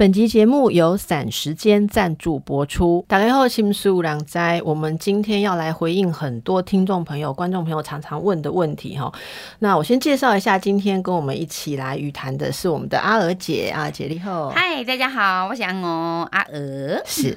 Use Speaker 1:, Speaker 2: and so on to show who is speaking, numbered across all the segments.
Speaker 1: 本集节目由散时间赞助播出。打开后，心思有人知。我们今天要来回应很多听众朋友、观众朋友常常问的问题哈。那我先介绍一下，今天跟我们一起来语谈的是我们的阿娥姐啊姐，你好。
Speaker 2: 嗨，大家好，我是安娥阿娥。
Speaker 1: 是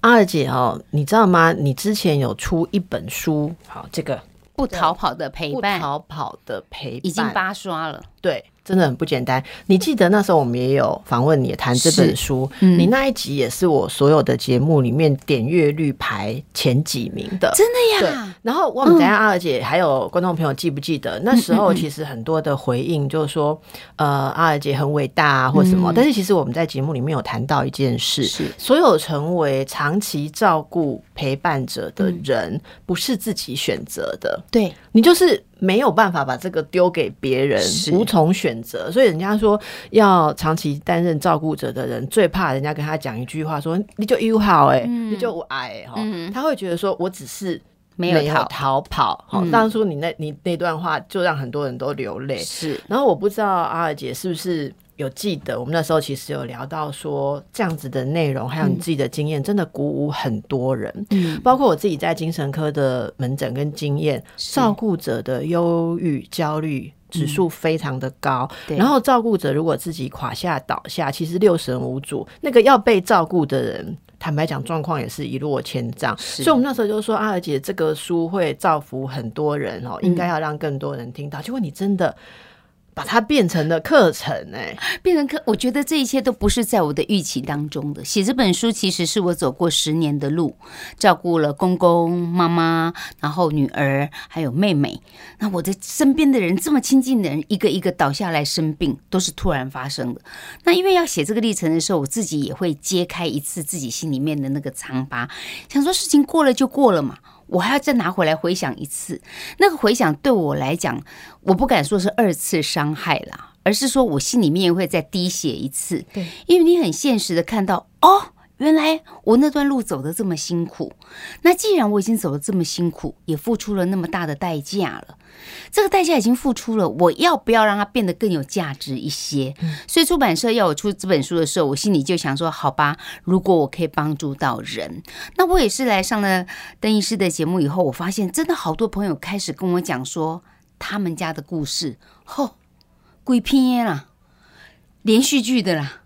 Speaker 1: 阿娥姐哦，你知道吗？你之前有出一本书，好，这个
Speaker 2: 不逃跑的陪
Speaker 1: 不
Speaker 2: 伴
Speaker 1: 逃跑的陪伴
Speaker 2: 已经八刷了，
Speaker 1: 对，真的很不简单。你记得那时候我们也有访问你，谈这本书，
Speaker 2: 嗯。
Speaker 1: 你那一集也是我所有的节目里面点阅率排前几名的。
Speaker 2: 真的呀？
Speaker 1: 对
Speaker 2: 呀。，
Speaker 1: 然后我们等下阿尔姐还有观众朋友记不记得？那时候其实很多的回应就是说，呃，阿尔姐很伟大啊或什么，但是其实我们在节目里面有谈到一件事，
Speaker 2: 是。
Speaker 1: 所有成为长期照顾陪伴者的人，不是自己选择的，
Speaker 2: 对，
Speaker 1: 你就是没有办法把这个丢给别人，
Speaker 2: 是
Speaker 1: 无从选择。所以人家说，要长期担任照顾者的人，最怕人家跟他讲一句话说：“你就友好哎，你就我爱哈。
Speaker 2: 嗯
Speaker 1: 他会觉得说：“我只是
Speaker 2: 没有逃
Speaker 1: 逃跑。好，
Speaker 2: 嗯
Speaker 1: 当初你那你那段话，就让很多人都流泪。
Speaker 2: 是
Speaker 1: 然后我不知道阿尔姐是不是有记得，我们那时候其实有聊到说，这样子的内容，还有你自己的经验，真的鼓舞很多人。
Speaker 2: 嗯
Speaker 1: 包括我自己在精神科的门诊跟经验，照顾者的忧郁、焦虑指数非常的高。
Speaker 2: 对
Speaker 1: 然后照顾者如果自己垮下倒下，其实六神无主，那个要被照顾的人。坦白讲，状况也是一落千丈，所以我们那时候就说，阿尔姐这个书会造福很多人哦，应该要让更多人听到。结果你真的把它变成了课程哎、
Speaker 2: 变成课，我觉得这一切都不是在我的预期当中的。写这本书其实是我走过十年的路，照顾了公公、妈妈，然后女儿，还有妹妹。那我的身边的人，这么亲近的人，一个一个倒下来生病，都是突然发生的。那因为要写这个历程的时候，我自己也会揭开一次自己心里面的那个疮疤，想说事情过了就过了嘛。我还要再拿回来回想一次，那个回想对我来讲，我不敢说是二次伤害啦，而是说我心里面会再滴血一次。
Speaker 1: 对，
Speaker 2: 因为你很现实的看到，哦，原来我那段路走得这么辛苦。那既然我已经走得这么辛苦，也付出了那么大的代价了，这个代价已经付出了，我要不要让它变得更有价值一些？所以出版社要我出这本书的时候，我心里就想说，好吧，如果我可以帮助到人，那我也是来上了邓医师的节目以后，我发现真的好多朋友开始跟我讲说他们家的故事，吼，鬼片啦，连续剧的啦，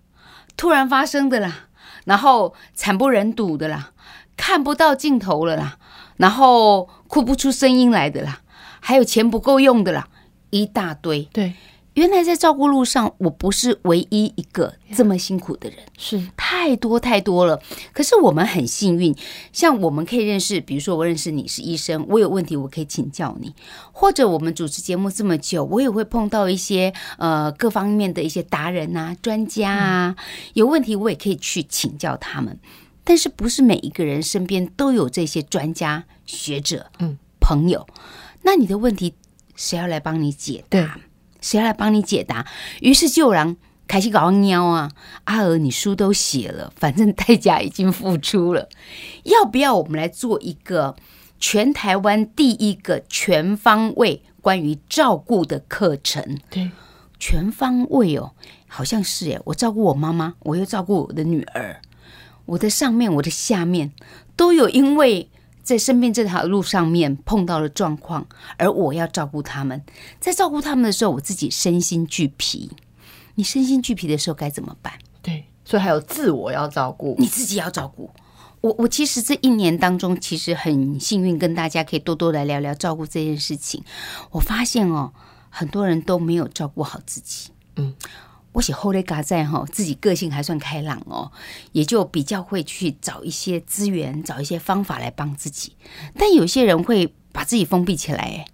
Speaker 2: 突然发生的啦，然后惨不忍睹的啦，看不到尽头了啦，然后哭不出声音来的啦，还有钱不够用的啦，一大堆。
Speaker 1: 对，
Speaker 2: 原来在照顾路上，我不是唯一一个这么辛苦的人。
Speaker 1: 是
Speaker 2: 太多太多了。可是我们很幸运，像我们可以认识，比如说我认识你是医生，我有问题我可以请教你，或者我们主持节目这么久，我也会碰到一些呃各方面的一些达人啊、专家啊，有问题我也可以去请教他们。但是不是每一个人身边都有这些专家学者、
Speaker 1: 嗯
Speaker 2: 朋友？那你的问题谁要来帮你解
Speaker 1: 对
Speaker 2: 答？谁要来帮你解答？于是就有人开始搞喵啊！阿娥，你书都写了，反正代价已经付出了，要不要我们来做一个全台湾第一个全方位关于照顾的课程？
Speaker 1: 对，
Speaker 2: 全方位哦，好像是耶。我照顾我妈妈，我又照顾我的女儿，我的上面、我的下面都有因为在生病这条路上面碰到了状况，而我要照顾他们。在照顾他们的时候，我自己身心俱疲。你身心俱疲的时候该怎么办？
Speaker 1: 对，所以还有自我要照顾。
Speaker 2: 你自己要照顾。我我其实这一年当中，其实很幸运，跟大家可以多多来聊聊照顾这件事情。我发现哦，很多人都没有照顾好自己。
Speaker 1: 嗯，
Speaker 2: 我写后来嘎在哈，自己个性还算开朗哦，也就比较会去找一些资源，找一些方法来帮自己。但有些人会把自己封闭起来，哎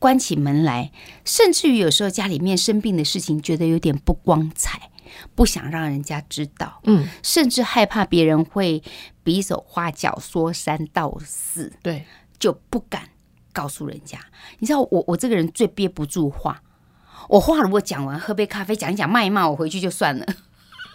Speaker 2: 关起门来，甚至于有时候家里面生病的事情，觉得有点不光彩，不想让人家知道。
Speaker 1: 嗯，
Speaker 2: 甚至害怕别人会比手画脚、说三道四，
Speaker 1: 对，
Speaker 2: 就不敢告诉人家。你知道我我这个人最憋不住话，我话如果讲完，喝杯咖啡讲一讲骂一骂，我回去就算了。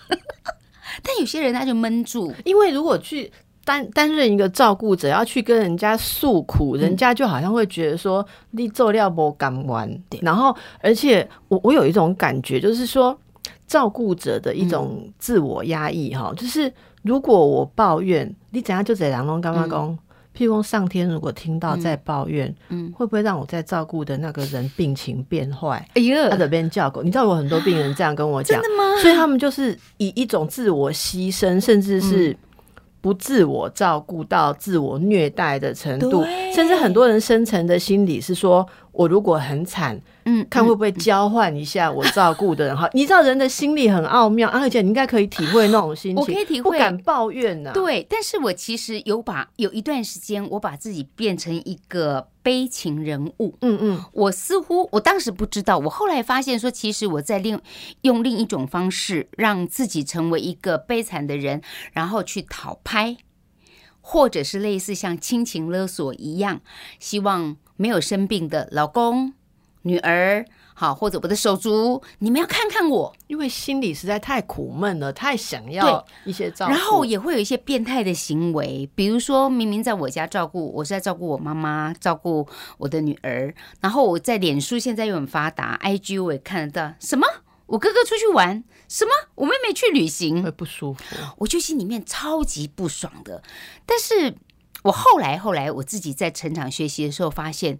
Speaker 2: 但有些人他就闷住，
Speaker 1: 因为如果去担担任一个照顾者，要去跟人家诉苦，人家就好像会觉得说你做料不敢玩。然后，而且我我有一种感觉，就是说照顾者的一种自我压抑哈，就是如果我抱怨，你怎样就在人拢干嘛讲？譬如说上天如果听到在抱怨，嗯，会不会让我在照顾的那个人病情变坏？哎呀，他的边叫狗，你知道有很多病人这样跟我讲，
Speaker 2: 真的吗？
Speaker 1: 所以他们就是以一种自我牺牲，甚至是。不自我照顾到自我虐待的程度，甚至很多人深层的心理是说：我如果很惨，嗯，看会不会交换一下我照顾的人？哈，你知道人的心理很奥妙，而且你应该可以体会那种心情，
Speaker 2: 我可以体会，
Speaker 1: 不敢抱怨呢。
Speaker 2: 对，但是我其实有把有一段时间，我把自己变成一个。悲情人物，嗯嗯，我似乎我当时不知道，我后来发现说，其实我在另用另一种方式让自己成为一个悲惨的人，然后去讨拍，或者是类似像亲情勒索一样，希望没有生病的老公、女儿。好，或者我的手足，你们要看看我，
Speaker 1: 因为心里实在太苦闷了，太想要一些照顾，
Speaker 2: 然后也会有一些变态的行为，比如说明明在我家照顾，我是在照顾我妈妈，照顾我的女儿，然后我在脸书现在又很发达，IG 我也看得到，什么？我哥哥出去玩，什么？我妹妹去旅行，
Speaker 1: 会不舒服，
Speaker 2: 我就心里面超级不爽的。但是我后来后来我自己在成长学习的时候发现。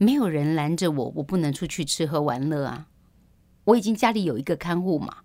Speaker 2: 没有人拦着我，我不能出去吃喝玩乐啊！我已经家里有一个看护嘛，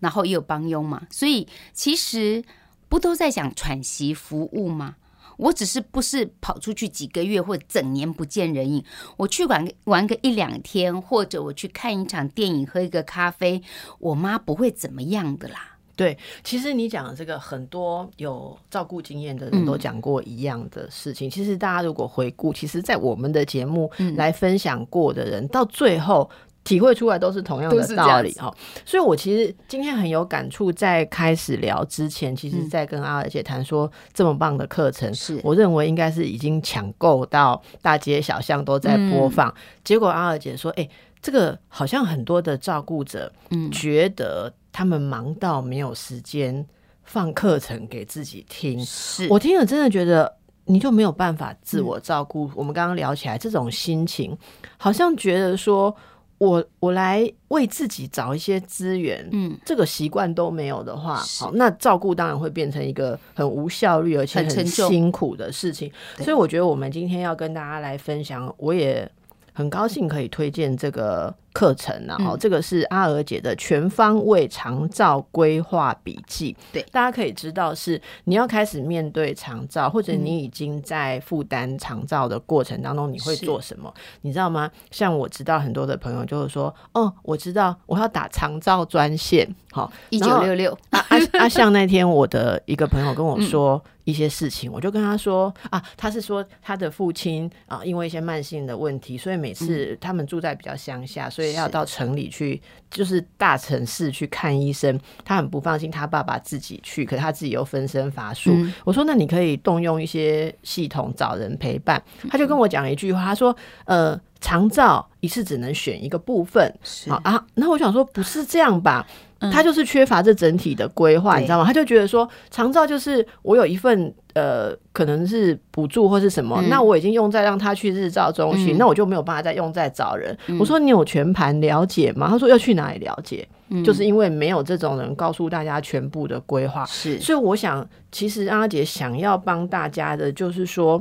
Speaker 2: 然后也有帮佣嘛，所以其实不都在讲喘息服务吗？我只是不是跑出去几个月或整年不见人影，我去玩玩个一两天，或者我去看一场电影，喝一个咖啡，我妈不会怎么样的啦。
Speaker 1: 对，其实你讲的这个很多有照顾经验的人都讲过一样的事情。其实大家如果回顾，其实，在我们的节目来分享过的人，到最后体会出来都是同样的道理哈。所以我其实今天很有感触，在开始聊之前，其实在跟阿尔姐谈说这么棒的课程，
Speaker 2: 是
Speaker 1: 我认为应该是已经抢购到大街小巷都在播放。结果阿尔姐说：“哎，这个好像很多的照顾者，嗯，觉得。”他们忙到没有时间放课程给自己听，
Speaker 2: 是
Speaker 1: 我听了真的觉得你就没有办法自我照顾。我们刚刚聊起来这种心情，好像觉得说我我来为自己找一些资源，嗯，这个习惯都没有的话，好，那照顾当然会变成一个很无效率而且很辛苦的事情。所以我觉得我们今天要跟大家来分享，我也很高兴可以推荐这个。课程，然后这个是阿娥姐的全方位长照规划笔记。
Speaker 2: 对，
Speaker 1: 大家可以知道是你要开始面对长照，或者你已经在负担长照的过程当中，你会做什么？你知道吗？像我知道很多的朋友就是说，哦，我知道我要打长照专线，好，
Speaker 2: 一九六六。
Speaker 1: 啊啊，像那天我的一个朋友跟我说一些事情，我就跟他说啊，他是说他的父亲啊，因为一些慢性的问题，所以每次他们住在比较乡下，所以。要到城里去，就是大城市去看医生，他很不放心，他爸爸自己去，可他自己又分身乏术。我说：“那你可以动用一些系统找人陪伴。”他就跟我讲一句话，他说：“呃，长照一次只能选一个部分。”好啊，那我想说，不是这样吧？他就是缺乏这整体的规划，你知道吗？他就觉得说，长照就是我有一份呃，可能是补助或是什么，那我已经用在让他去日照中心，那我就没有办法再用在找人。我说你有全盘了解吗？他说要去哪里了解？就是因为没有这种人告诉大家全部的规划。
Speaker 2: 是，
Speaker 1: 所以我想，其实阿姐想要帮大家的，就是说，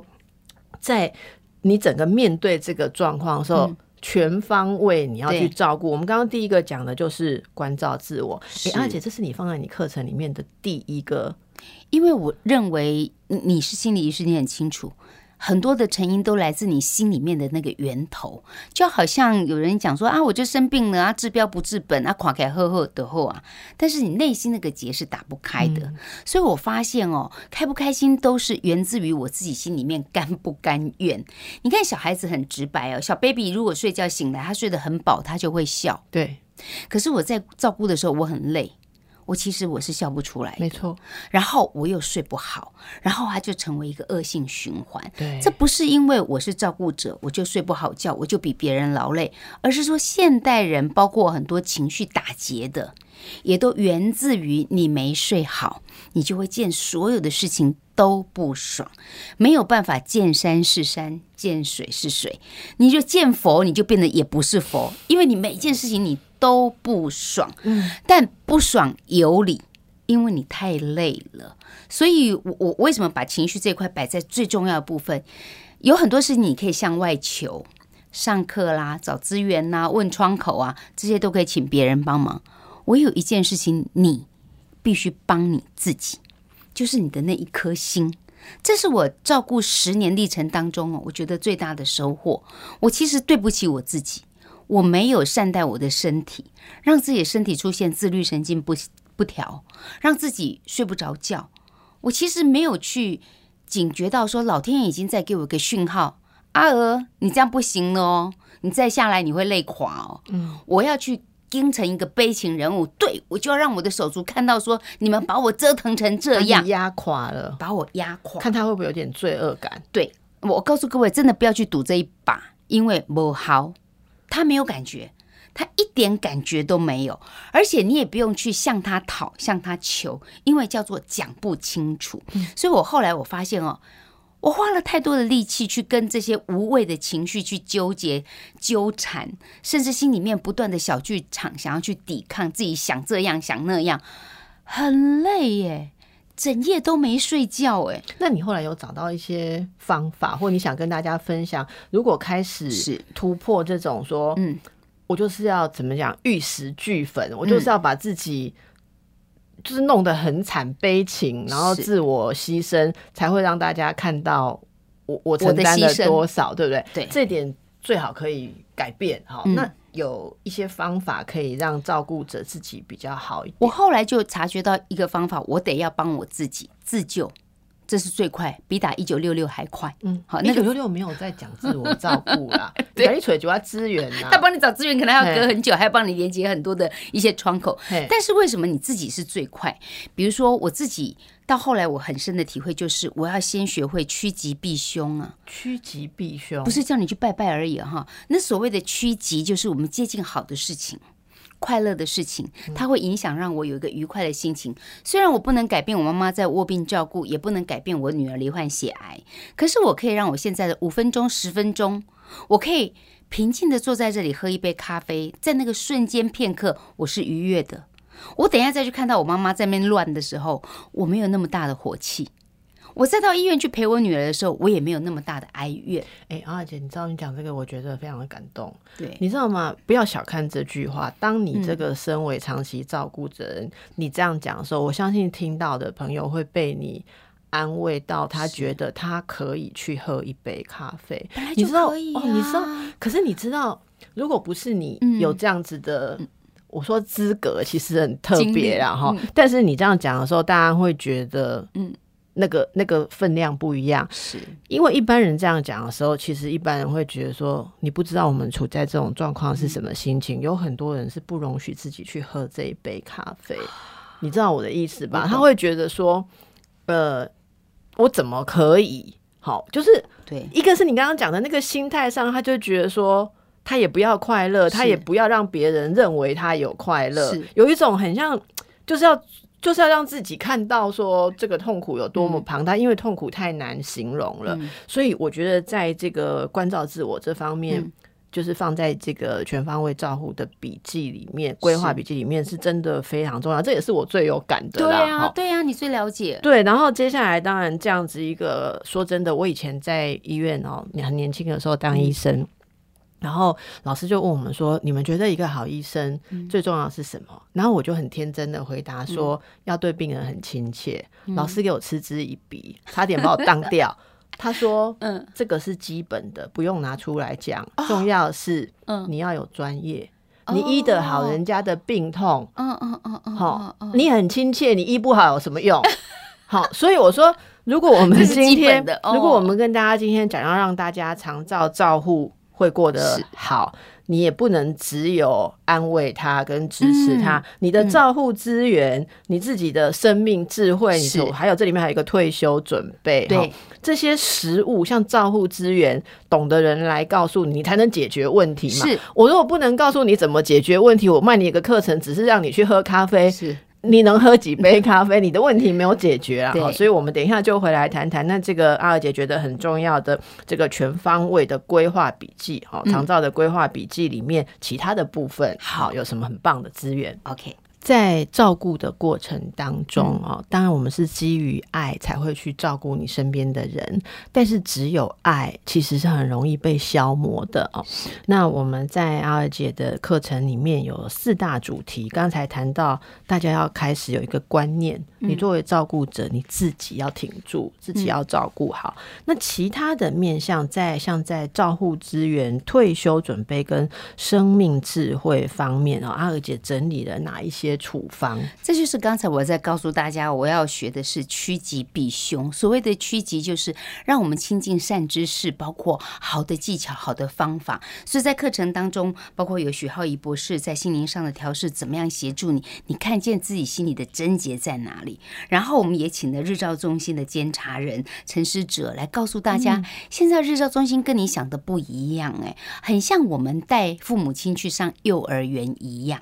Speaker 1: 在你整个面对这个状况的时候。全方位你要去照顾。我们刚刚第一个讲的就是关照自我。哎，阿姐，这是你放在你课程里面的第一个，
Speaker 2: 因为我认为你是心理医师，你很清楚。很多的成因都来自你心里面的那个源头，就好像有人讲说啊，我就生病了啊，治标不治本啊，垮开呵呵的后啊，但是你内心那个结是打不开的。所以我发现哦，开不开心都是源自于我自己心里面甘不甘愿。你看小孩子很直白哦，小 baby 如果睡觉醒来，他睡得很饱，他就会笑。
Speaker 1: 对，
Speaker 2: 可是我在照顾的时候，我很累。我其实我是笑不出来，
Speaker 1: 没错。
Speaker 2: 然后我又睡不好，然后它就成为一个恶性循环。
Speaker 1: 对，
Speaker 2: 这不是因为我是照顾者，我就睡不好觉，我就比别人劳累，而是说现代人包括很多情绪打结的，也都源自于你没睡好，你就会见所有的事情都不爽，没有办法见山是山，见水是水。你就见佛，你就变得也不是佛，因为你每一件事情你都不爽。嗯，但不爽有理，因为你太累了。所以，我我为什么把情绪这块摆在最重要的部分？有很多事情你可以向外求，上课啦、找资源啦、问窗口啊，这些都可以请别人帮忙。我有一件事情，你必须帮你自己，就是你的那一颗心。这是我照顾十年历程当中哦，我觉得最大的收获。我其实对不起我自己，我没有善待我的身体，让自己的身体出现自律神经不不调，让自己睡不着觉。我其实没有去警觉到说，老天爷已经在给我一个讯号，阿娥，你这样不行了哦，你再下来你会累垮哦。嗯，我要去盯成一个悲情人物，对我就要让我的手足看到说，你们把我折腾成这样，
Speaker 1: 压垮了，
Speaker 2: 把我压垮，
Speaker 1: 看他会不会有点罪恶感。
Speaker 2: 对我告诉各位，真的不要去赌这一把，因为不好，他没有感觉。他一点感觉都没有，而且你也不用去向他讨、向他求，因为叫做讲不清楚。所以我后来我发现哦，我花了太多的力气去跟这些无谓的情绪去纠结、纠缠，甚至心里面不断的小剧场，想要去抵抗自己，想这样想那样，很累耶，整夜都没睡觉哎。
Speaker 1: 那你后来有找到一些方法，或你想跟大家分享？如果开始是突破这种说，嗯。我就是要怎么讲玉石俱焚，我就是要把自己就是弄得很惨悲情，然后自我牺牲，才会让大家看到我我承担了多少，对不对？
Speaker 2: 对，
Speaker 1: 这点最好可以改变。好，那有一些方法可以让照顾者自己比较好一点。
Speaker 2: 我后来就察觉到一个方法，我得要帮我自己自救。这是最快，比打一九六六还快。
Speaker 1: 嗯，好，一九六六没有在讲自我照顾啦，对，一锤就要资源呐。
Speaker 2: 他帮你找资源，可能要隔很久，还要帮你连接很多的一些窗口。但是为什么你自己是最快？比如说我自己到后来，我很深的体会就是，我要先学会趋吉避凶啊。
Speaker 1: 趋吉避凶
Speaker 2: 不是叫你去拜拜而已哈。那所谓的趋吉，就是我们接近好的事情。快乐的事情，它会影响让我有一个愉快的心情。虽然我不能改变我妈妈在卧病照顾，也不能改变我女儿罹患血癌，可是我可以让我现在的五分钟、十分钟，我可以平静的坐在这里喝一杯咖啡，在那个瞬间片刻，我是愉悦的。我等一下再去看到我妈妈在那边乱的时候，我没有那么大的火气。我再到医院去陪我女儿的时候，我也没有那么大的哀怨。
Speaker 1: 哎，阿姐，你知道你讲这个，我觉得非常的感动。
Speaker 2: 对，
Speaker 1: 你知道吗？不要小看这句话。当你这个身为长期照顾者人，你这样讲的时候，我相信听到的朋友会被你安慰到，他觉得他可以去喝一杯咖啡。
Speaker 2: 你知道哦，
Speaker 1: 你知道？可是你知道，如果不是你有这样子的，我说资格其实很特别啊哈。但是你这样讲的时候，大家会觉得嗯。那个那个分量不一样，
Speaker 2: 是
Speaker 1: 因为一般人这样讲的时候，其实一般人会觉得说，你不知道我们处在这种状况是什么心情。有很多人是不容许自己去喝这一杯咖啡，你知道我的意思吧？他会觉得说，呃，我怎么可以？好，就是
Speaker 2: 对，
Speaker 1: 一个是你刚刚讲的那个心态上，他就觉得说，他也不要快乐，他也不要让别人认为他有快乐，有一种很像就是要。就是要让自己看到说这个痛苦有多么庞大，因为痛苦太难形容了。所以我觉得在这个关照自我这方面，就是放在这个全方位照护的笔记里面、规划笔记里面，是真的非常重要。这也是我最有感的。
Speaker 2: 对啊，对啊，你最了解。
Speaker 1: 对，然后接下来当然这样子一个说真的，我以前在医院哦，你很年轻的时候当医生。然后老师就问我们说：“你们觉得一个好医生最重要是什么？”然后我就很天真的回答说：“要对病人很亲切。”老师给我嗤之以鼻，差点把我当掉。他说：“嗯，这个是基本的，不用拿出来讲。重要是，嗯，你要有专业，你医得好人家的病痛。嗯嗯嗯嗯，好，你很亲切，你医不好有什么用？好，所以我说，如果我们今天，如果我们跟大家今天讲要让大家常照照护。会过得好，你也不能只有安慰他跟支持他。你的照护资源，你自己的生命智慧，你还有这里面还有一个退休准备。
Speaker 2: 对
Speaker 1: 这些食物，像照护资源，懂的人来告诉你，才能解决问题嘛。
Speaker 2: 是
Speaker 1: 我如果不能告诉你怎么解决问题，我卖你一个课程，只是让你去喝咖啡。
Speaker 2: 是
Speaker 1: 你能喝几杯咖啡？你的问题没有解决啊！好所以我们等一下就回来谈谈。那这个阿尔姐觉得很重要的这个全方位的规划笔记，哈，长照的规划笔记里面其他的部分，好有什么很棒的资源
Speaker 2: ？OK，
Speaker 1: 在照顾的过程当中哦，当然我们是基于爱才会去照顾你身边的人，但是只有爱其实是很容易被消磨的哦。那我们在阿尔姐的课程里面有四大主题，刚才谈到大家要开始有一个观念，你作为照顾者，你自己要挺住，自己要照顾好。那其他的面向在像在照护资源、退休准备跟生命智慧方面哦，阿尔姐整理了哪一些处方？
Speaker 2: 这就是刚才我在告诉大家，我要学的是趋吉避凶。所谓的趋吉，就是让我们亲近善知识，包括好的技巧、好的方法。所以在课程当中，包括有许浩怡博士在心灵上的调试，怎么样协助你，你看见自己心里的症结在哪里。然后我们也请了日照中心的监察人陈师哲来告诉大家，现在日照中心跟你想的不一样，哎，很像我们带父母亲去上幼儿园一样。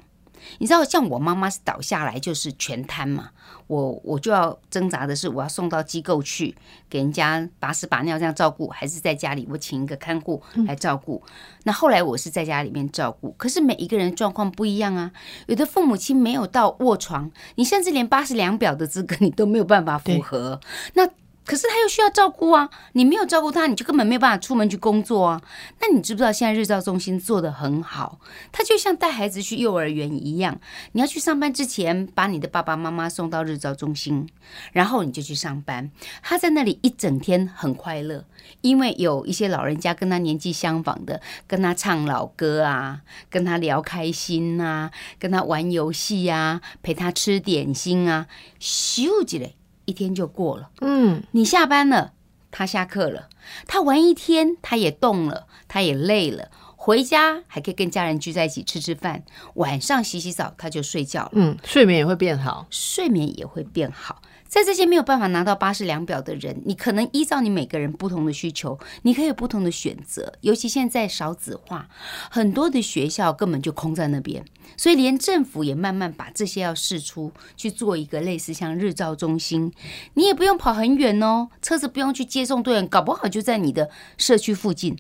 Speaker 2: 你知道，像我妈妈是倒下来就是全瘫嘛，我我就要挣扎的是，我要送到机构去给人家把屎把尿这样照顾，还是在家里我请一个看护来照顾。那后来我是在家里面照顾，可是每一个人状况不一样啊，有的父母亲没有到卧床，你甚至连八十两表的资格你都没有办法符合，那。可是他又需要照顾啊，你没有照顾他，你就根本没有办法出门去工作啊。那你知不知道现在日照中心做得很好？他就像带孩子去幼儿园一样，你要去上班之前，把你的爸爸妈妈送到日照中心，然后你就去上班。他在那里一整天很快乐，因为有一些老人家跟他年纪相仿的，跟他唱老歌啊，跟他聊开心啊，跟他玩游戏啊，陪他吃点心啊，咻几嘞，一天就过了。
Speaker 1: 嗯，
Speaker 2: 你下班了，他下课了，他玩一天，他也动了，他也累了，回家还可以跟家人聚在一起吃吃饭，晚上洗洗澡，他就睡觉了，
Speaker 1: 嗯，睡眠也会变好。
Speaker 2: 睡眠也会变好。在这些没有办法拿到巴氏量表的人，你可能依照你每个人不同的需求，你可以有不同的选择。尤其现在少子化，很多的学校根本就空在那边，所以连政府也慢慢把这些要试出去做一个类似像日照中心，你也不用跑很远哦，车子不用去接送队员，搞不好就在你的社区附近，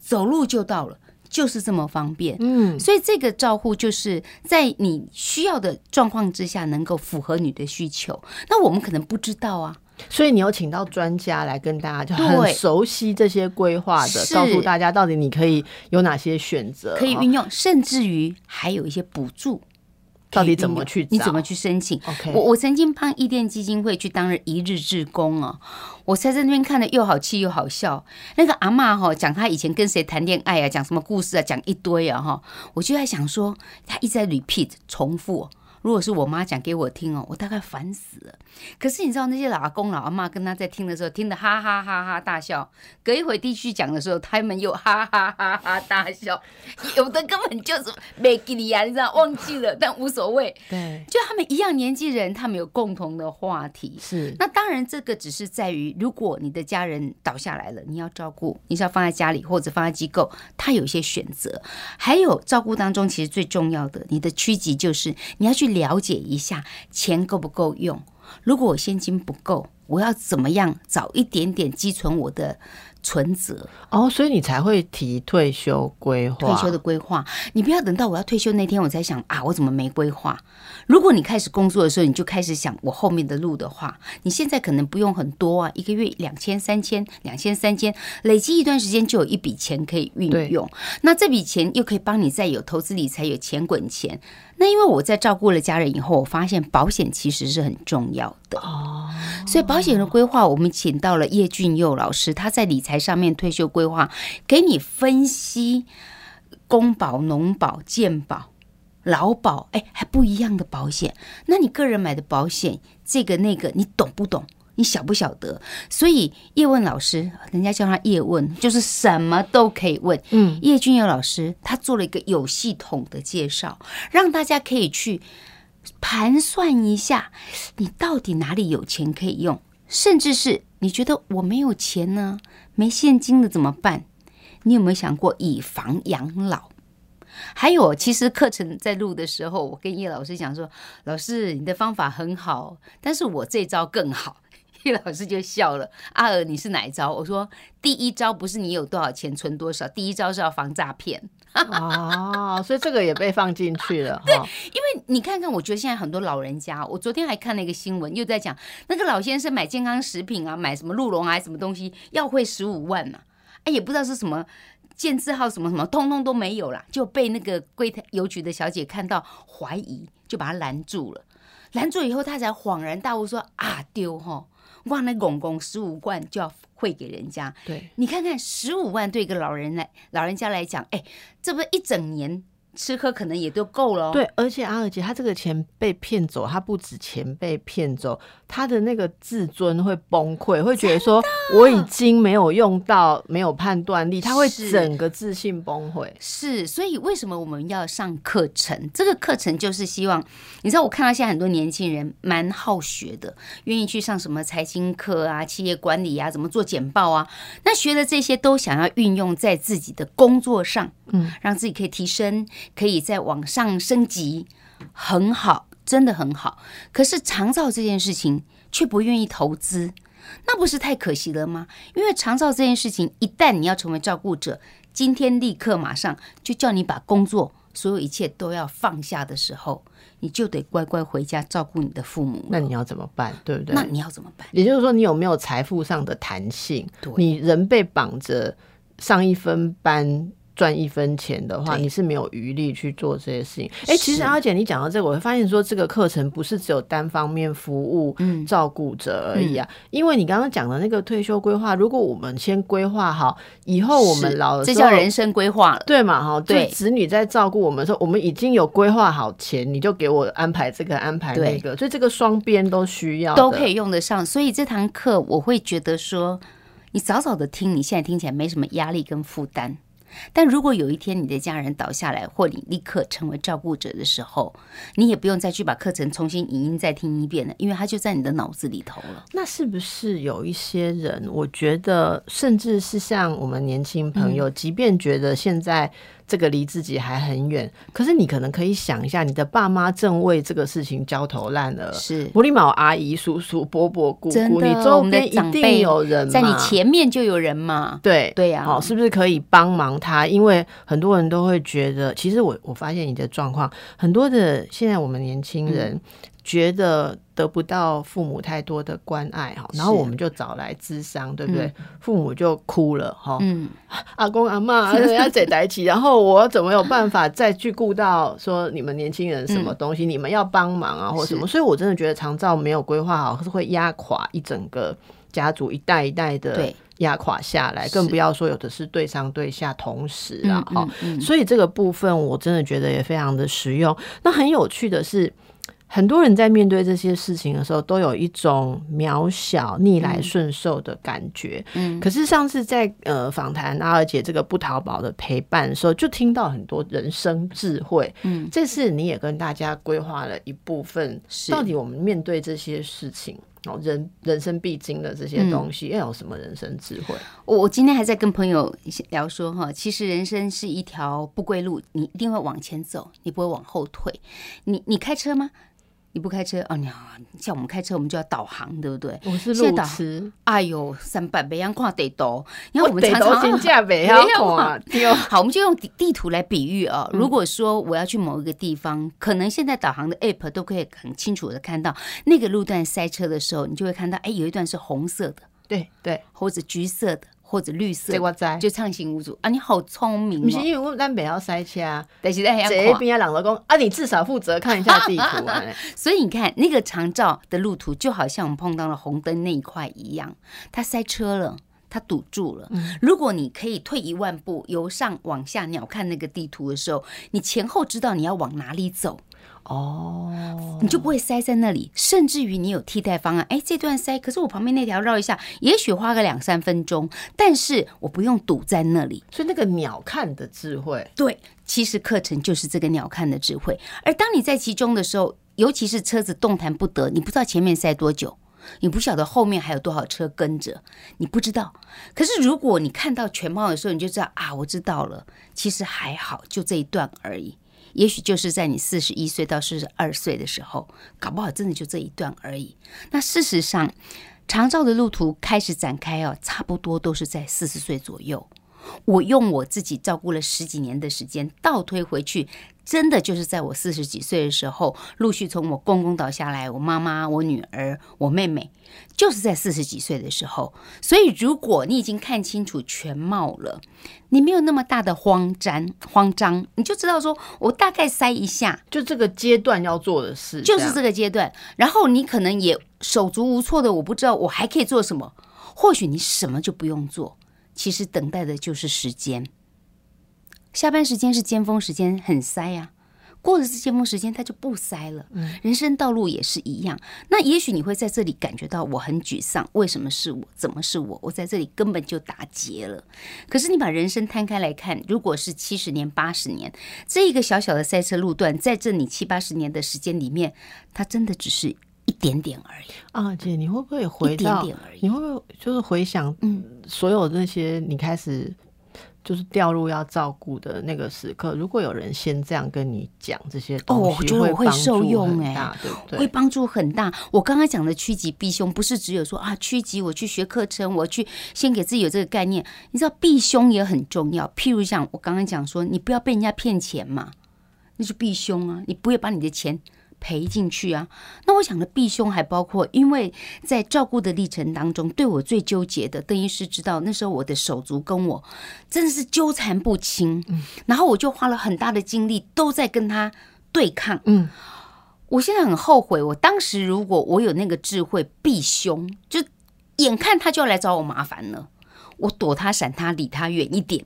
Speaker 2: 走路就到了。就是这么方便，
Speaker 1: 嗯，
Speaker 2: 所以这个照护就是在你需要的状况之下，能够符合你的需求。那我们可能不知道啊，
Speaker 1: 所以你有请到专家来跟大家，就很熟悉这些规划的，告诉大家到底你可以有哪些选择，哦
Speaker 2: 可以运用，甚至于还有一些补助。
Speaker 1: 到底怎么去
Speaker 2: 你怎么去申请？我我曾经帮伊甸基金会去当了一日志工哦，我在这边看的又好气又好笑。那个阿嬷哈、讲她以前跟谁谈恋爱啊，讲什么故事啊，讲一堆啊哈，我就在想说，她一直在 repeat 重复哦、如果是我妈讲给我听哦，我大概烦死了。可是你知道那些老阿公老阿妈跟他在听的时候，听得哈哈哈哈大笑。隔一会地区讲的时候，他们又哈哈哈哈大笑。有的根本就是没给你啊，你知道忘记了，但无所谓。
Speaker 1: 对，
Speaker 2: 就他们一样年纪人，他们有共同的话题。
Speaker 1: 是
Speaker 2: 那当然，这个只是在于，如果你的家人倒下来了，你要照顾，你是要放在家里或者放在机构，他有一些选择。还有照顾当中，其实最重要的，你的区级就是你要去了解一下钱够不够用。如果我现金不够，我要怎么样早一点点积存我的存折？
Speaker 1: 哦，所以你才会提退休规划，
Speaker 2: 退休的规划，你不要等到我要退休那天我才想啊，我怎么没规划？如果你开始工作的时候，你就开始想我后面的路的话，你现在可能不用很多啊，一个月两千、三千、两千、三千，累积一段时间就有一笔钱可以运用。那这笔钱又可以帮你再有投资理财，有钱滚钱。那因为我在照顾了家人以后，我发现保险其实是很重要的。
Speaker 1: 哦，
Speaker 2: 所以保险的规划，我们请到了叶俊佑老师，他在理财上面退休规划，给你分析公保、农保、健保、劳保，哎，还不一样的保险。那你个人买的保险，这个那个，你懂不懂？你晓不晓得？所以叶问老师，人家叫他叶问，就是什么都可以问。
Speaker 1: 嗯，
Speaker 2: 叶俊佑老师他做了一个有系统的介绍，让大家可以去盘算一下，你到底哪里有钱可以用，甚至是你觉得我没有钱呢，没现金了怎么办？你有没有想过以房养老？还有，其实课程在录的时候，我跟叶老师讲说：“老师，你的方法很好，但是我这招更好。”叶老师就笑了：“阿尔，你是哪一招？”我说：“第一招不是你有多少钱存多少，第一招是要防诈骗。”
Speaker 1: 哦，所以这个也被放进去了。
Speaker 2: 对，因为你看看，我觉得现在很多老人家，我昨天还看了一个新闻，又在讲那个老先生买健康食品啊，买什么鹿茸啊，什么东西要汇十五万呢？哎，也不知道是什么建字号什么什么，通通都没有啦，就被那个柜台邮局的小姐看到怀疑，就把他拦住了。拦住以后，他才恍然大悟说：“啊，丢哈！”哇，那公公十五万就要汇给人家，
Speaker 1: 对
Speaker 2: 你看看十五万对一个老人来老人家来讲，哎，这不是一整年。吃喝可能也都够了。
Speaker 1: 对，而且阿尔姐，他这个钱被骗走，他不止钱被骗走，他的那个自尊会崩溃，会觉得说我已经没有用到，没有判断力，他会整个自信崩溃。
Speaker 2: 是，所以为什么我们要上课程？这个课程就是希望，你知道，我看到现在很多年轻人蛮好学的，愿意去上什么财经课啊、企业管理啊、怎么做简报啊，那学的这些都想要运用在自己的工作上，嗯，让自己可以提升。可以在往上升级，很好，真的很好。可是长照这件事情却不愿意投资，那不是太可惜了吗？因为长照这件事情，一旦你要成为照顾者，今天立刻马上就叫你把工作所有一切都要放下的时候，你就得乖乖回家照顾你的父母。
Speaker 1: 那你要怎么办？对不对？
Speaker 2: 那你要怎么办？
Speaker 1: 也就是说，你有没有财富上的弹性？你人被绑着上一分班。赚一分钱的话，你是没有余力去做这些事情。哎，其实阿姐，你讲到这个，我会发现说，这个课程不是只有单方面服务照顾者而已啊。因为你刚刚讲的那个退休规划，如果我们先规划好，以后我们老
Speaker 2: 这叫人生规划了，
Speaker 1: 对嘛？哈，对，子女在照顾我们的时候，我们已经有规划好钱，你就给我安排这个，安排那个，所以这个双边都需要，
Speaker 2: 都可以用得上。所以这堂课我会觉得说，你早早的听，你现在听起来没什么压力跟负担。但如果有一天你的家人倒下来，或你立刻成为照顾者的时候，你也不用再去把课程重新影音再听一遍了，因为它就在你的脑子里头了。
Speaker 1: 那是不是有一些人，我觉得甚至是像我们年轻朋友，即便觉得现在。这个离自己还很远，可是你可能可以想一下，你的爸妈正为这个事情焦头烂额。
Speaker 2: 是，
Speaker 1: 狐狸毛阿姨、叔叔、伯伯、姑姑，你周边一定有人，
Speaker 2: 在你前面就有人嘛。
Speaker 1: 对
Speaker 2: 对呀，
Speaker 1: 好，是不是可以帮忙他？因为很多人都会觉得，其实我我发现你的状况，很多的现在我们年轻人。觉得得不到父母太多的关爱哈，然后我们就找来咨商，对不对？父母就哭了哈，嗯，阿公阿妈要在在一起，然后我怎么有办法再去顾到说你们年轻人什么东西？你们要帮忙啊，或什么？所以我真的觉得长照没有规划好，是会压垮一整个家族，一代一代的压垮下来，更不要说有的是对上对下同时啊，哈。所以这个部分我真的觉得也非常的实用。那很有趣的是。很多人在面对这些事情的时候，都有一种渺小、逆来顺受的感觉。嗯，可是上次在呃访谈阿二姐这个不淘宝的陪伴的时候，就听到很多人生智慧。嗯，这次你也跟大家规划了一部分，到底我们面对这些事情哦，人人生必经的这些东西，要有什么人生智慧？
Speaker 2: 我我今天还在跟朋友聊说哈，其实人生是一条不归路，你一定会往前走，你不会往后退。你你开车吗？你不开车哦，你像我们开车，我们就要导航，对不对？
Speaker 1: 我是路痴。
Speaker 2: 哎呦，三百北洋跨得多，然后我们常
Speaker 1: 常新价北洋跨。
Speaker 2: 好，我们就用地图来比喻啊。如果说我要去某一个地方，可能现在导航的 app 都可以很清楚的看到那个路段塞车的时候，你就会看到，哎，有一段是红色的，
Speaker 1: 对对，
Speaker 2: 或者橘色的。或者绿色，
Speaker 1: 这我知，
Speaker 2: 就畅行无阻啊！你好聪明，
Speaker 1: 不是因为我咱北要塞车啊，
Speaker 2: 但是在
Speaker 1: 这边啊，两个工啊，你至少负责看一下地图啊。
Speaker 2: 所以你看那个长照的路途，就好像我们碰到了红灯那一块一样，它塞车了，它堵住了。如果你可以退一万步，由上往下鸟看那个地图的时候，你前后知道你要往哪里走。哦，你就不会塞在那里，甚至于你有替代方案。哎，这段塞，可是我旁边那条绕一下，也许花个两三分钟，但是我不用堵在那里。
Speaker 1: 所以那个鸟看的智慧，
Speaker 2: 对，其实课程就是这个鸟看的智慧。而当你在其中的时候，尤其是车子动弹不得，你不知道前面塞多久，你不晓得后面还有多少车跟着，你不知道。可是如果你看到全貌的时候，你就知道啊，我知道了。其实还好，就这一段而已。也许就是在你四十一岁到四十二岁的时候，搞不好真的就这一段而已。那事实上，长照的路途开始展开哦，差不多都是在四十岁左右。我用我自己照顾了十几年的时间倒推回去。真的就是在我四十几岁的时候，陆续从我公公倒下来，我妈妈、我女儿、我妹妹，就是在四十几岁的时候。所以，如果你已经看清楚全貌了，你没有那么大的慌张，慌张，你就知道说，我大概塞一下，
Speaker 1: 就这个阶段要做的事，
Speaker 2: 就是这个阶段。然后你可能也手足无措的，我不知道我还可以做什么。或许你什么就不用做，其实等待的就是时间。下班时间是尖峰时间，很塞呀。过了这尖峰时间，它就不塞了。人生道路也是一样。那也许你会在这里感觉到我很沮丧，为什么是我？怎么是我？我在这里根本就打结了。可是你把人生摊开来看，如果是七十年、八十年，这一个小小的赛车路段，在这里七八十年的时间里面，它真的只是一点点而已
Speaker 1: 啊！姐，你会不会回到？你会不会就是回想，嗯，所有那些你开始。就是掉入要照顾的那个时刻，如果有人先这样跟你讲这些东西，
Speaker 2: 我觉得我会受用哎，
Speaker 1: 对不对？
Speaker 2: 会帮助很大。我刚刚讲的趋吉避凶，不是只有说啊趋吉，我去学课程，我去先给自己有这个概念。你知道避凶也很重要。譬如像我刚刚讲说，你不要被人家骗钱嘛，那就避凶啊，你不会把你的钱。赔进去啊！那我想的避凶还包括，因为在照顾的历程当中，对我最纠结的，邓医师知道，那时候我的手足跟我真的是纠缠不清，嗯，然后我就花了很大的精力都在跟他对抗，嗯，我现在很后悔，我当时如果我有那个智慧避凶，就眼看他就要来找我麻烦了，我躲他闪他离他远一点，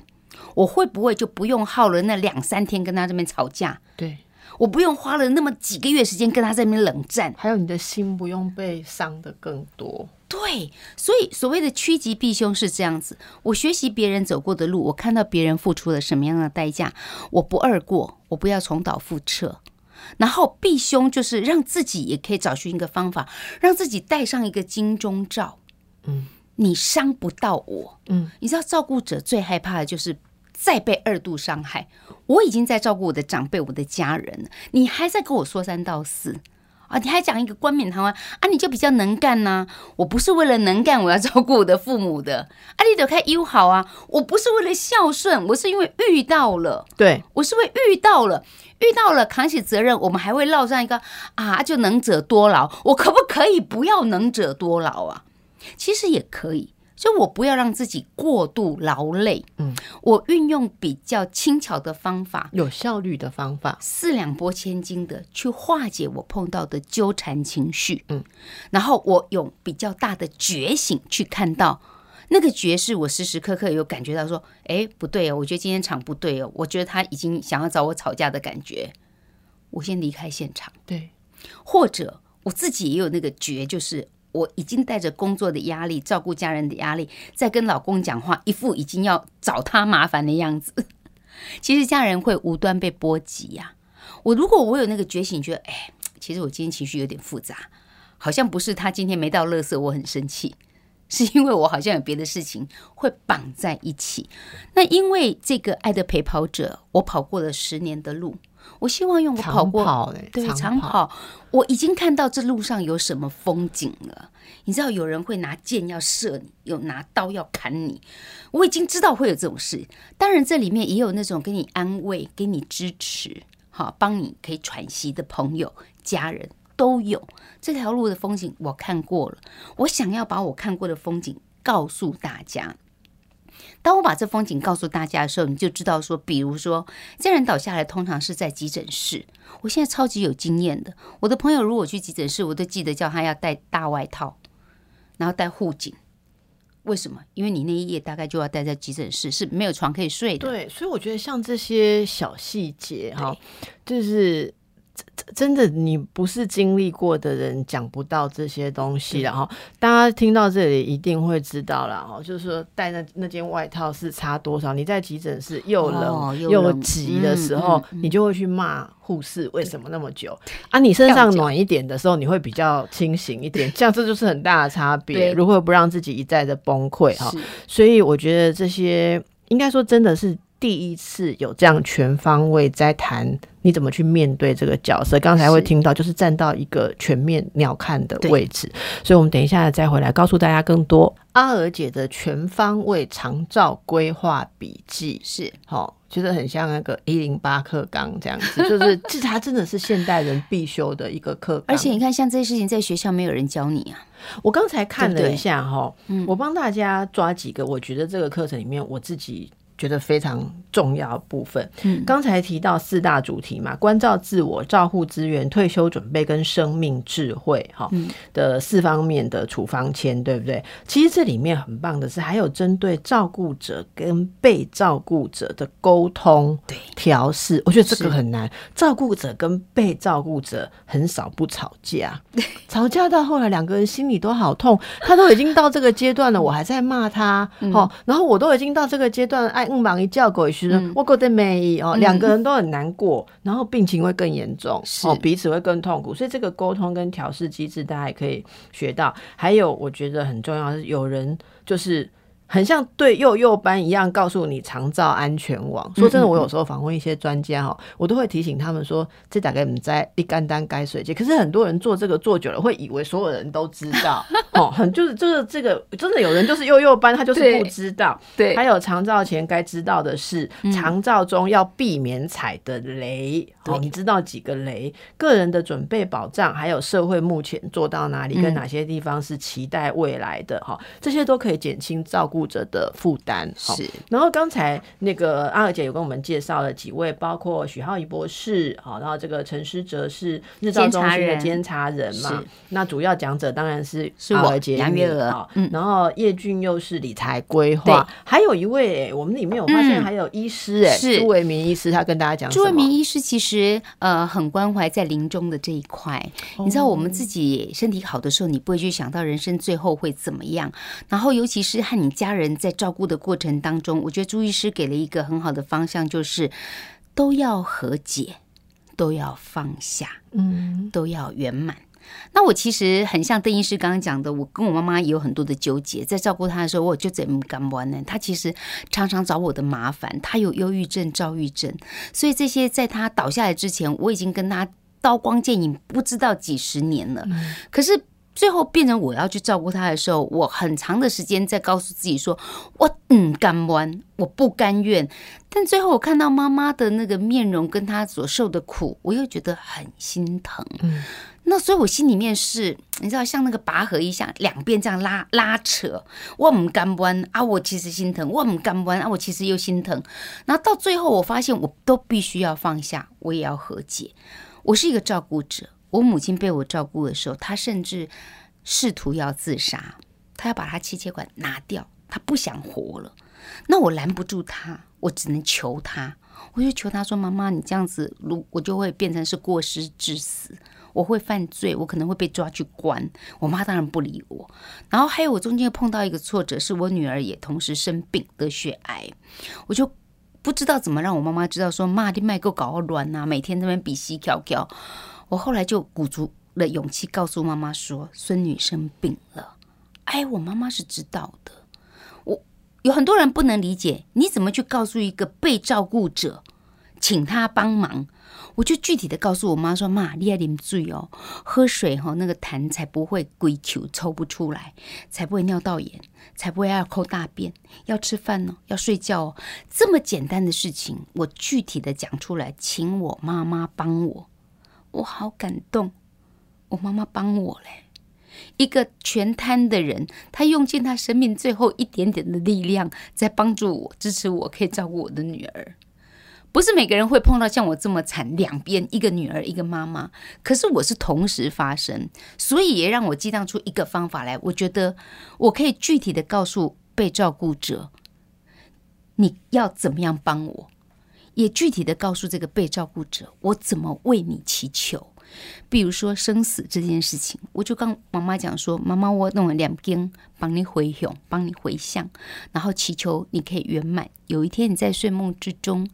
Speaker 2: 我会不会就不用耗了那两三天跟他这边吵架？
Speaker 1: 对。
Speaker 2: 我不用花了那么几个月时间跟他在那边冷战，
Speaker 1: 还有你的心不用被伤的更多。
Speaker 2: 对，所以所谓的趋吉避凶是这样子。我学习别人走过的路，我看到别人付出了什么样的代价，我不二过，我不要重蹈覆辙。然后避凶就是让自己也可以找寻一个方法，让自己戴上一个金钟罩。嗯，你伤不到我。嗯，你知道照顾者最害怕的就是。再被二度伤害，我已经在照顾我的长辈、我的家人了，你还在跟我说三道四啊？你还讲一个冠冕堂皇啊？你就比较能干呢？我不是为了能干，我要照顾我的父母的。啊，你得开优好啊！我不是为了孝顺，我是因为遇到了，
Speaker 1: 对
Speaker 2: 我是为遇到了，遇到了扛起责任，我们还会落上一个啊，就能者多劳。我可不可以不要能者多劳啊？其实也可以。就我不要让自己过度劳累，嗯，我运用比较轻巧的方法，
Speaker 1: 有效率的方法，
Speaker 2: 四两拨千斤的去化解我碰到的纠缠情绪，嗯，然后我用比较大的觉醒去看到那个觉是我时时刻刻有感觉到说，哎，不对哦，我觉得今天场不对哦，我觉得他已经想要找我吵架的感觉，我先离开现场，
Speaker 1: 对，
Speaker 2: 或者我自己也有那个觉，就是。我已经带着工作的压力、照顾家人的压力，在跟老公讲话，一副已经要找他麻烦的样子。其实家人会无端被波及呀。我如果我有那个觉醒，觉得哎，其实我今天情绪有点复杂，好像不是他今天没到乐色，我很生气，是因为我好像有别的事情会绑在一起。那因为这个爱的陪跑者，我跑过了十年的路。我希望用我跑过，对长跑，我已经看到这路上有什么风景了。你知道有人会拿剑要射你，有拿刀要砍你，我已经知道会有这种事。当然，这里面也有那种给你安慰、给你支持、好帮你可以喘息的朋友、家人都有。这条路的风景我看过了，我想要把我看过的风景告诉大家。当我把这风景告诉大家的时候，你就知道说，比如说，这人倒下来，通常是在急诊室。我现在超级有经验的，我的朋友如果去急诊室，我都记得叫他要带大外套，然后带护颈。为什么？因为你那一夜大概就要待在急诊室，是没有床可以睡的。
Speaker 1: 对，所以我觉得像这些小细节哈，就是真的，你不是经历过的人讲不到这些东西。然后大家听到这里一定会知道了哈，就是说带那那件外套是差多少。你在急诊室又冷又急的时候，你就会去骂护士为什么那么久啊？你身上暖一点的时候，你会比较清醒一点。这样这就是很大的差别。如何不让自己一再的崩溃哈？所以我觉得这些应该说真的是。第一次有这样全方位在谈你怎么去面对这个角色，刚才会听到就是站到一个全面鸟瞰的位置，所以我们等一下再回来告诉大家更多阿娥姐的全方位长照规划笔记。
Speaker 2: 是。
Speaker 1: 好，觉得很像那个一零八课纲这样子，就是这它真的是现代人必修的一个课，
Speaker 2: 而且你看像这些事情在学校没有人教你啊，
Speaker 1: 我刚才看了一下哈，我帮大家抓几个，我觉得这个课程里面我自己。觉得非常重要部分。嗯，刚才提到四大主题嘛，关照自我、照护资源、退休准备跟生命智慧，哈的四方面的处方签，对不对？其实这里面很棒的是，还有针对照顾者跟被照顾者的沟通、对调试。我觉得这个很难。照顾者跟被照顾者很少不吵架，吵架到后来两个人心里都好痛。他都已经到这个阶段了，我还在骂他，哦，然后我都已经到这个阶段，哎。忙一叫鬼时，我觉得没哦，两个人都很难过，然后病情会更严重，哦，彼此会更痛苦，所以这个沟通跟调试机制，大家也可以学到。还有，我觉得很重要是有人就是。很像对幼幼班一样，告诉你长照安全网。说真的，我有时候访问一些专家哈，我都会提醒他们说，这大概你在一干单该水节。可是很多人做这个做久了，会以为所有人都知道哦，很就是就是这个真的有人就是幼幼班，他就是不知道。对，还有长照前该知道的是，长照中要避免踩的雷。哦，你知道几个雷？个人的准备保障，还有社会目前做到哪里，跟哪些地方是期待未来的哈？这些都可以减轻照顾。者的负担是，然后刚才那个阿尔姐有跟我们介绍了几位，包括许浩仪博士，好，然后这个陈诗哲是日照中心的监察人嘛，那主要讲者当然是
Speaker 2: 是我杨月
Speaker 1: 娥，嗯，然后叶俊又是理财规划，还有一位，我们里面有发现还有医师，哎，朱伟明医师，他跟大家讲，
Speaker 2: 朱伟明医师其实呃很关怀在临终的这一块，你知道我们自己身体好的时候，你不会去想到人生最后会怎么样，然后尤其是和你家。人在照顾的过程当中，我觉得朱医师给了一个很好的方向，就是都要和解，都要放下，嗯，都要圆满。那我其实很像邓医师刚刚讲的，我跟我妈妈也有很多的纠结，在照顾她的时候，我就怎么敢玩呢？她其实常常找我的麻烦，她有忧郁症、躁郁症，所以这些在她倒下来之前，我已经跟她刀光剑影不知道几十年了，可是。最后变成我要去照顾他的时候，我很长的时间在告诉自己说：“我嗯甘弯，我不甘愿。”但最后我看到妈妈的那个面容，跟她所受的苦，我又觉得很心疼。嗯，那所以我心里面是，你知道，像那个拔河一样，两边这样拉拉扯。我唔甘弯啊，我其实心疼；我唔甘弯啊，我其实又心疼。然后到最后，我发现我都必须要放下，我也要和解。我是一个照顾者。我母亲被我照顾的时候，她甚至试图要自杀，她要把她气切管拿掉，她不想活了。那我拦不住她，我只能求她，我就求她说：“妈妈，你这样子，如我就会变成是过失致死，我会犯罪，我可能会被抓去关。”我妈当然不理我。然后还有我中间碰到一个挫折，是我女儿也同时生病得血癌，我就不知道怎么让我妈妈知道说：“妈，你麦够搞乱呐，每天那边比西跳跳。”我后来就鼓足了勇气，告诉妈妈说：“孙女生病了。”哎，我妈妈是知道的。我有很多人不能理解，你怎么去告诉一个被照顾者，请他帮忙？我就具体的告诉我妈说：“妈，你要啉水哦，喝水哈，那个痰才不会鬼球抽不出来，才不会尿道炎，才不会要抠大便。要吃饭呢，要睡觉哦，这么简单的事情，我具体的讲出来，请我妈妈帮我。”我好感动，我妈妈帮我嘞，一个全瘫的人，他用尽他生命最后一点点的力量，在帮助我、支持我，可以照顾我的女儿。不是每个人会碰到像我这么惨，两边一个女儿，一个妈妈。可是我是同时发生，所以也让我激荡出一个方法来。我觉得我可以具体的告诉被照顾者，你要怎么样帮我。也具体的告诉这个被照顾者，我怎么为你祈求。比如说生死这件事情，我就跟妈妈讲说：“妈妈，我弄了两根，帮你回向，帮你回向，然后祈求你可以圆满。有一天你在睡梦之中，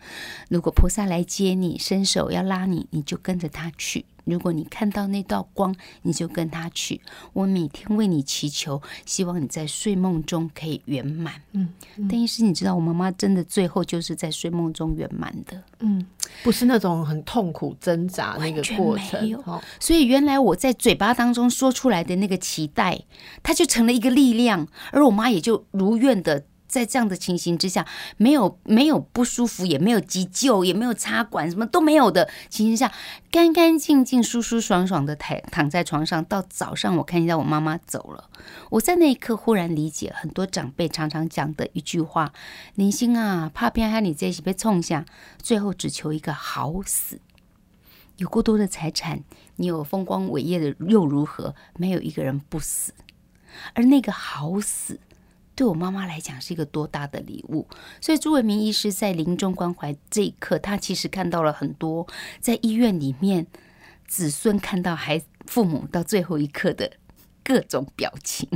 Speaker 2: 如果菩萨来接你，伸手要拉你，你就跟着他去。”如果你看到那道光，你就跟他去。我每天为你祈求，希望你在睡梦中可以圆满。嗯，但是你知道，我妈妈真的最后就是在睡梦中圆满的。
Speaker 1: 嗯，不是那种很痛苦挣扎那个过程。
Speaker 2: 所以原来我在嘴巴当中说出来的那个期待，它就成了一个力量，而我妈也就如愿的。在这样的情形之下，没有没有不舒服，也没有急救，也没有插管，什么都没有的情形下，干干净净、舒舒爽爽的躺躺在床上。到早上，我看见我妈妈走了，我在那一刻忽然理解很多长辈常常讲的一句话：“林星啊，怕偏害你这些被冲下，最后只求一个好死。有过多的财产，你有风光伟业的又如何？没有一个人不死，而那个好死。”对我妈妈来讲是一个多大的礼物，所以朱伟明医师在临终关怀这一刻，他其实看到了很多在医院里面子孙看到孩父母到最后一刻的各种表情。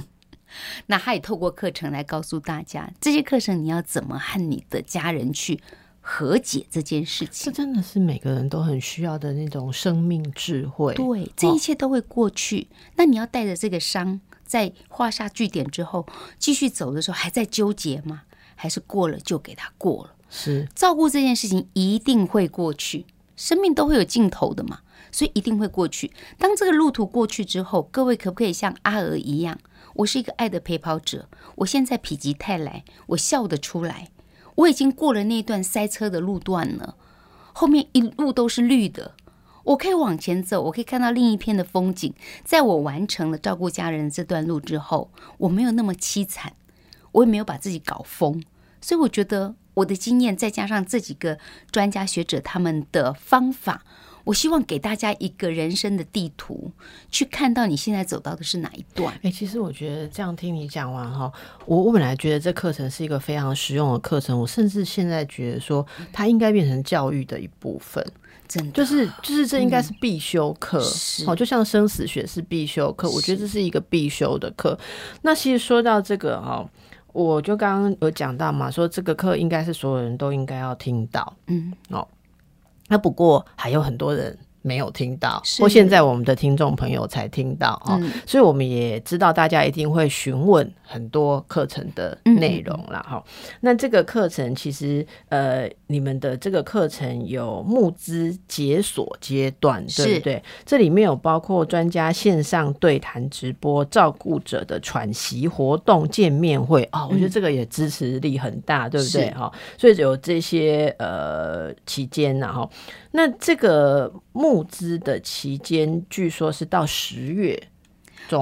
Speaker 2: 那他也透过课程来告诉大家，这些课程你要怎么和你的家人去和解这件事情。
Speaker 1: 这真的是每个人都很需要的那种生命智慧。
Speaker 2: 对，这一切都会过去。那你要带着这个伤。在画下句点之后，继续走的时候还在纠结吗？还是过了就给他过了？
Speaker 1: 是
Speaker 2: 照顾这件事情一定会过去，生命都会有尽头的嘛，所以一定会过去。当这个路途过去之后，各位可不可以像阿娥一样？我是一个爱的陪跑者，我现在否极泰来，我笑得出来。我已经过了那段塞车的路段了，后面一路都是绿的。我可以往前走，我可以看到另一片的风景。在我完成了照顾家人这段路之后，我没有那么凄惨，我也没有把自己搞疯。所以我觉得我的经验，再加上这几个专家学者他们的方法，我希望给大家一个人生的地图，去看到你现在走到的是哪一段。
Speaker 1: 哎，其实我觉得这样听你讲完哈，我我本来觉得这课程是一个非常实用的课程，我甚至现在觉得说它应该变成教育的一部分。真的。就是就是这应该是必修课，好，就像生死学是必修课，我觉得这是一个必修的课。那其实说到这个哈，我就刚刚有讲到嘛，说这个课应该是所有人都应该要听到，嗯，哦，那不过还有很多人。没有听到，或现在我们的听众朋友才听到啊，所以我们也知道大家一定会询问很多课程的内容了哈。那这个课程其实呃，你们的这个课程有募资解锁阶段，对不对？这里面有包括专家线上对谈直播、照顾者的喘息活动、见面会哦，我觉得这个也支持力很大，对不对？哈，所以有这些呃期间然后。那这个募募资的期间，据说是到十月。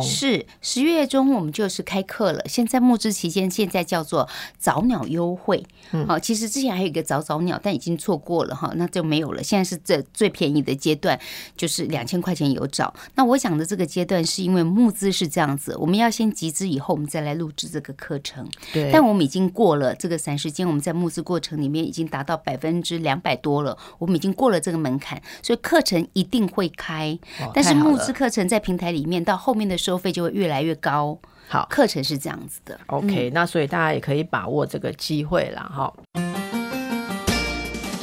Speaker 2: 是十月中我们就是开课了。现在募资期间，现在叫做早鸟优惠。好，其实之前还有一个早早鸟，但已经错过了哈，那就没有了。现在是这最便宜的阶段，就是两千块钱有找。那我讲的这个阶段，是因为募资是这样子，我们要先集资，以后我们再来录制这个课程。
Speaker 1: 对，
Speaker 2: 但我们已经过了这个散时间，我们在募资过程里面已经达到百分之两百多了，我们已经过了这个门槛，所以课程一定会开。但是募资课程在平台里面到后面的。收费就会越来越高。
Speaker 1: 好，
Speaker 2: 课程是这样子的。
Speaker 1: OK，那所以大家也可以把握这个机会了哈。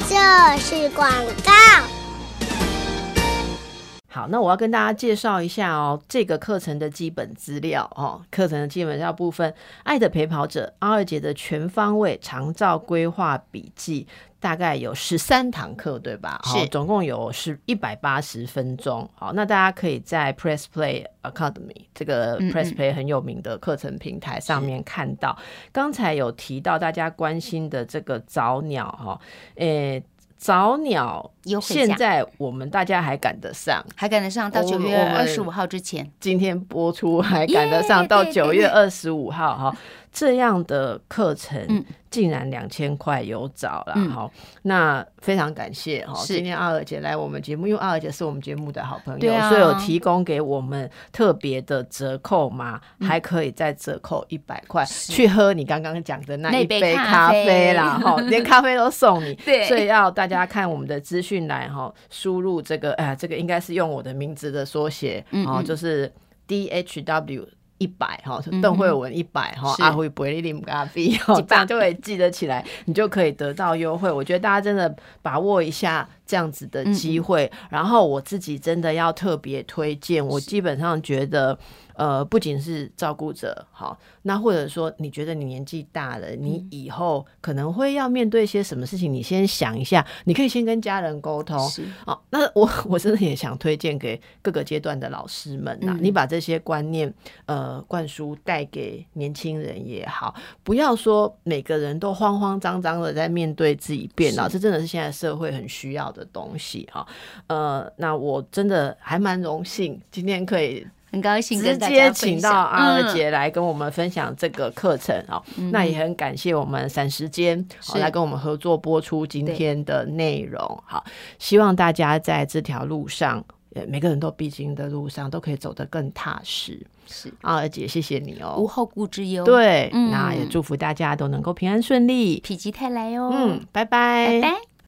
Speaker 3: 这是广告。
Speaker 1: 好，那我要跟大家介绍一下哦，这个课程的基本资料哦。课程的基本资料部分，《爱的陪跑者》阿二姐的全方位长照规划笔记。大概有十三堂课，对吧？
Speaker 2: 是，
Speaker 1: 总共有是一百八十分钟。好，那大家可以在 Press Play Academy 这个 Press Play 很有名的课程平台上面看到。刚才有提到大家关心的这个早鸟哈，诶。早鸟，现在我们大家还赶得上，
Speaker 2: 还赶得上到九月二十五号之前。
Speaker 1: 今天播出还赶得上到九月二十五号哈。这样的课程
Speaker 2: 嗯。
Speaker 1: 竟然两千块有找了
Speaker 2: 嗯。
Speaker 1: 哈、那非常感谢哈，今天阿尔姐来我们节目，因为阿尔姐是我们节目的好朋友，
Speaker 2: 啊。
Speaker 1: 所以有提供给我们特别的折扣码，还可以再折扣一百块去喝你刚刚讲的那一杯
Speaker 2: 咖啡
Speaker 1: 啦哈，连咖啡都送你，
Speaker 2: 对。
Speaker 1: 所以要大家看我们的资讯栏哈，输入这个哎，这个应该是用我的名字的缩写哦，
Speaker 2: 嗯嗯。
Speaker 1: 就是 D H W。一百哈，
Speaker 2: 嗯
Speaker 1: 邓慧文一百哈，阿辉不利林咖啡哈，这样就可以记得起来，你就可以得到优惠。我觉得大家真的把握一下这样子的机会，然后我自己真的要特别推荐，我基本上觉得。呃，不仅是照顾者，好，那或者说你觉得你年纪大了，你以后可能会要面对一些什么事情，你先想一下，你可以先跟家人沟通，
Speaker 2: 是。
Speaker 1: 好，那我我真的也想推荐给各个阶段的老师们呐、
Speaker 2: 嗯。
Speaker 1: 你把这些观念呃灌输带给年轻人也好，不要说每个人都慌慌张张的在面对自己变老，这真的是现在社会很需要的东西哈。呃，那我真的还蛮荣幸今天可以
Speaker 2: 很高兴
Speaker 1: 直接请到阿尔
Speaker 2: 嗯
Speaker 1: 姐来跟我们分享这个课程哦。那也很感谢我们散时间好来跟我们合作播出今天的内容。好，希望大家在这条路上，呃，每个人都必经的路上，都可以走得更踏实。
Speaker 2: 是
Speaker 1: 阿尔姐，谢谢你哦
Speaker 2: 无
Speaker 1: 哦。
Speaker 2: 后顾之忧，，
Speaker 1: 对，
Speaker 2: 嗯
Speaker 1: 那也祝福大家都能够平安顺利。
Speaker 2: 否极泰来哦，
Speaker 1: 嗯，拜拜，
Speaker 2: 拜拜。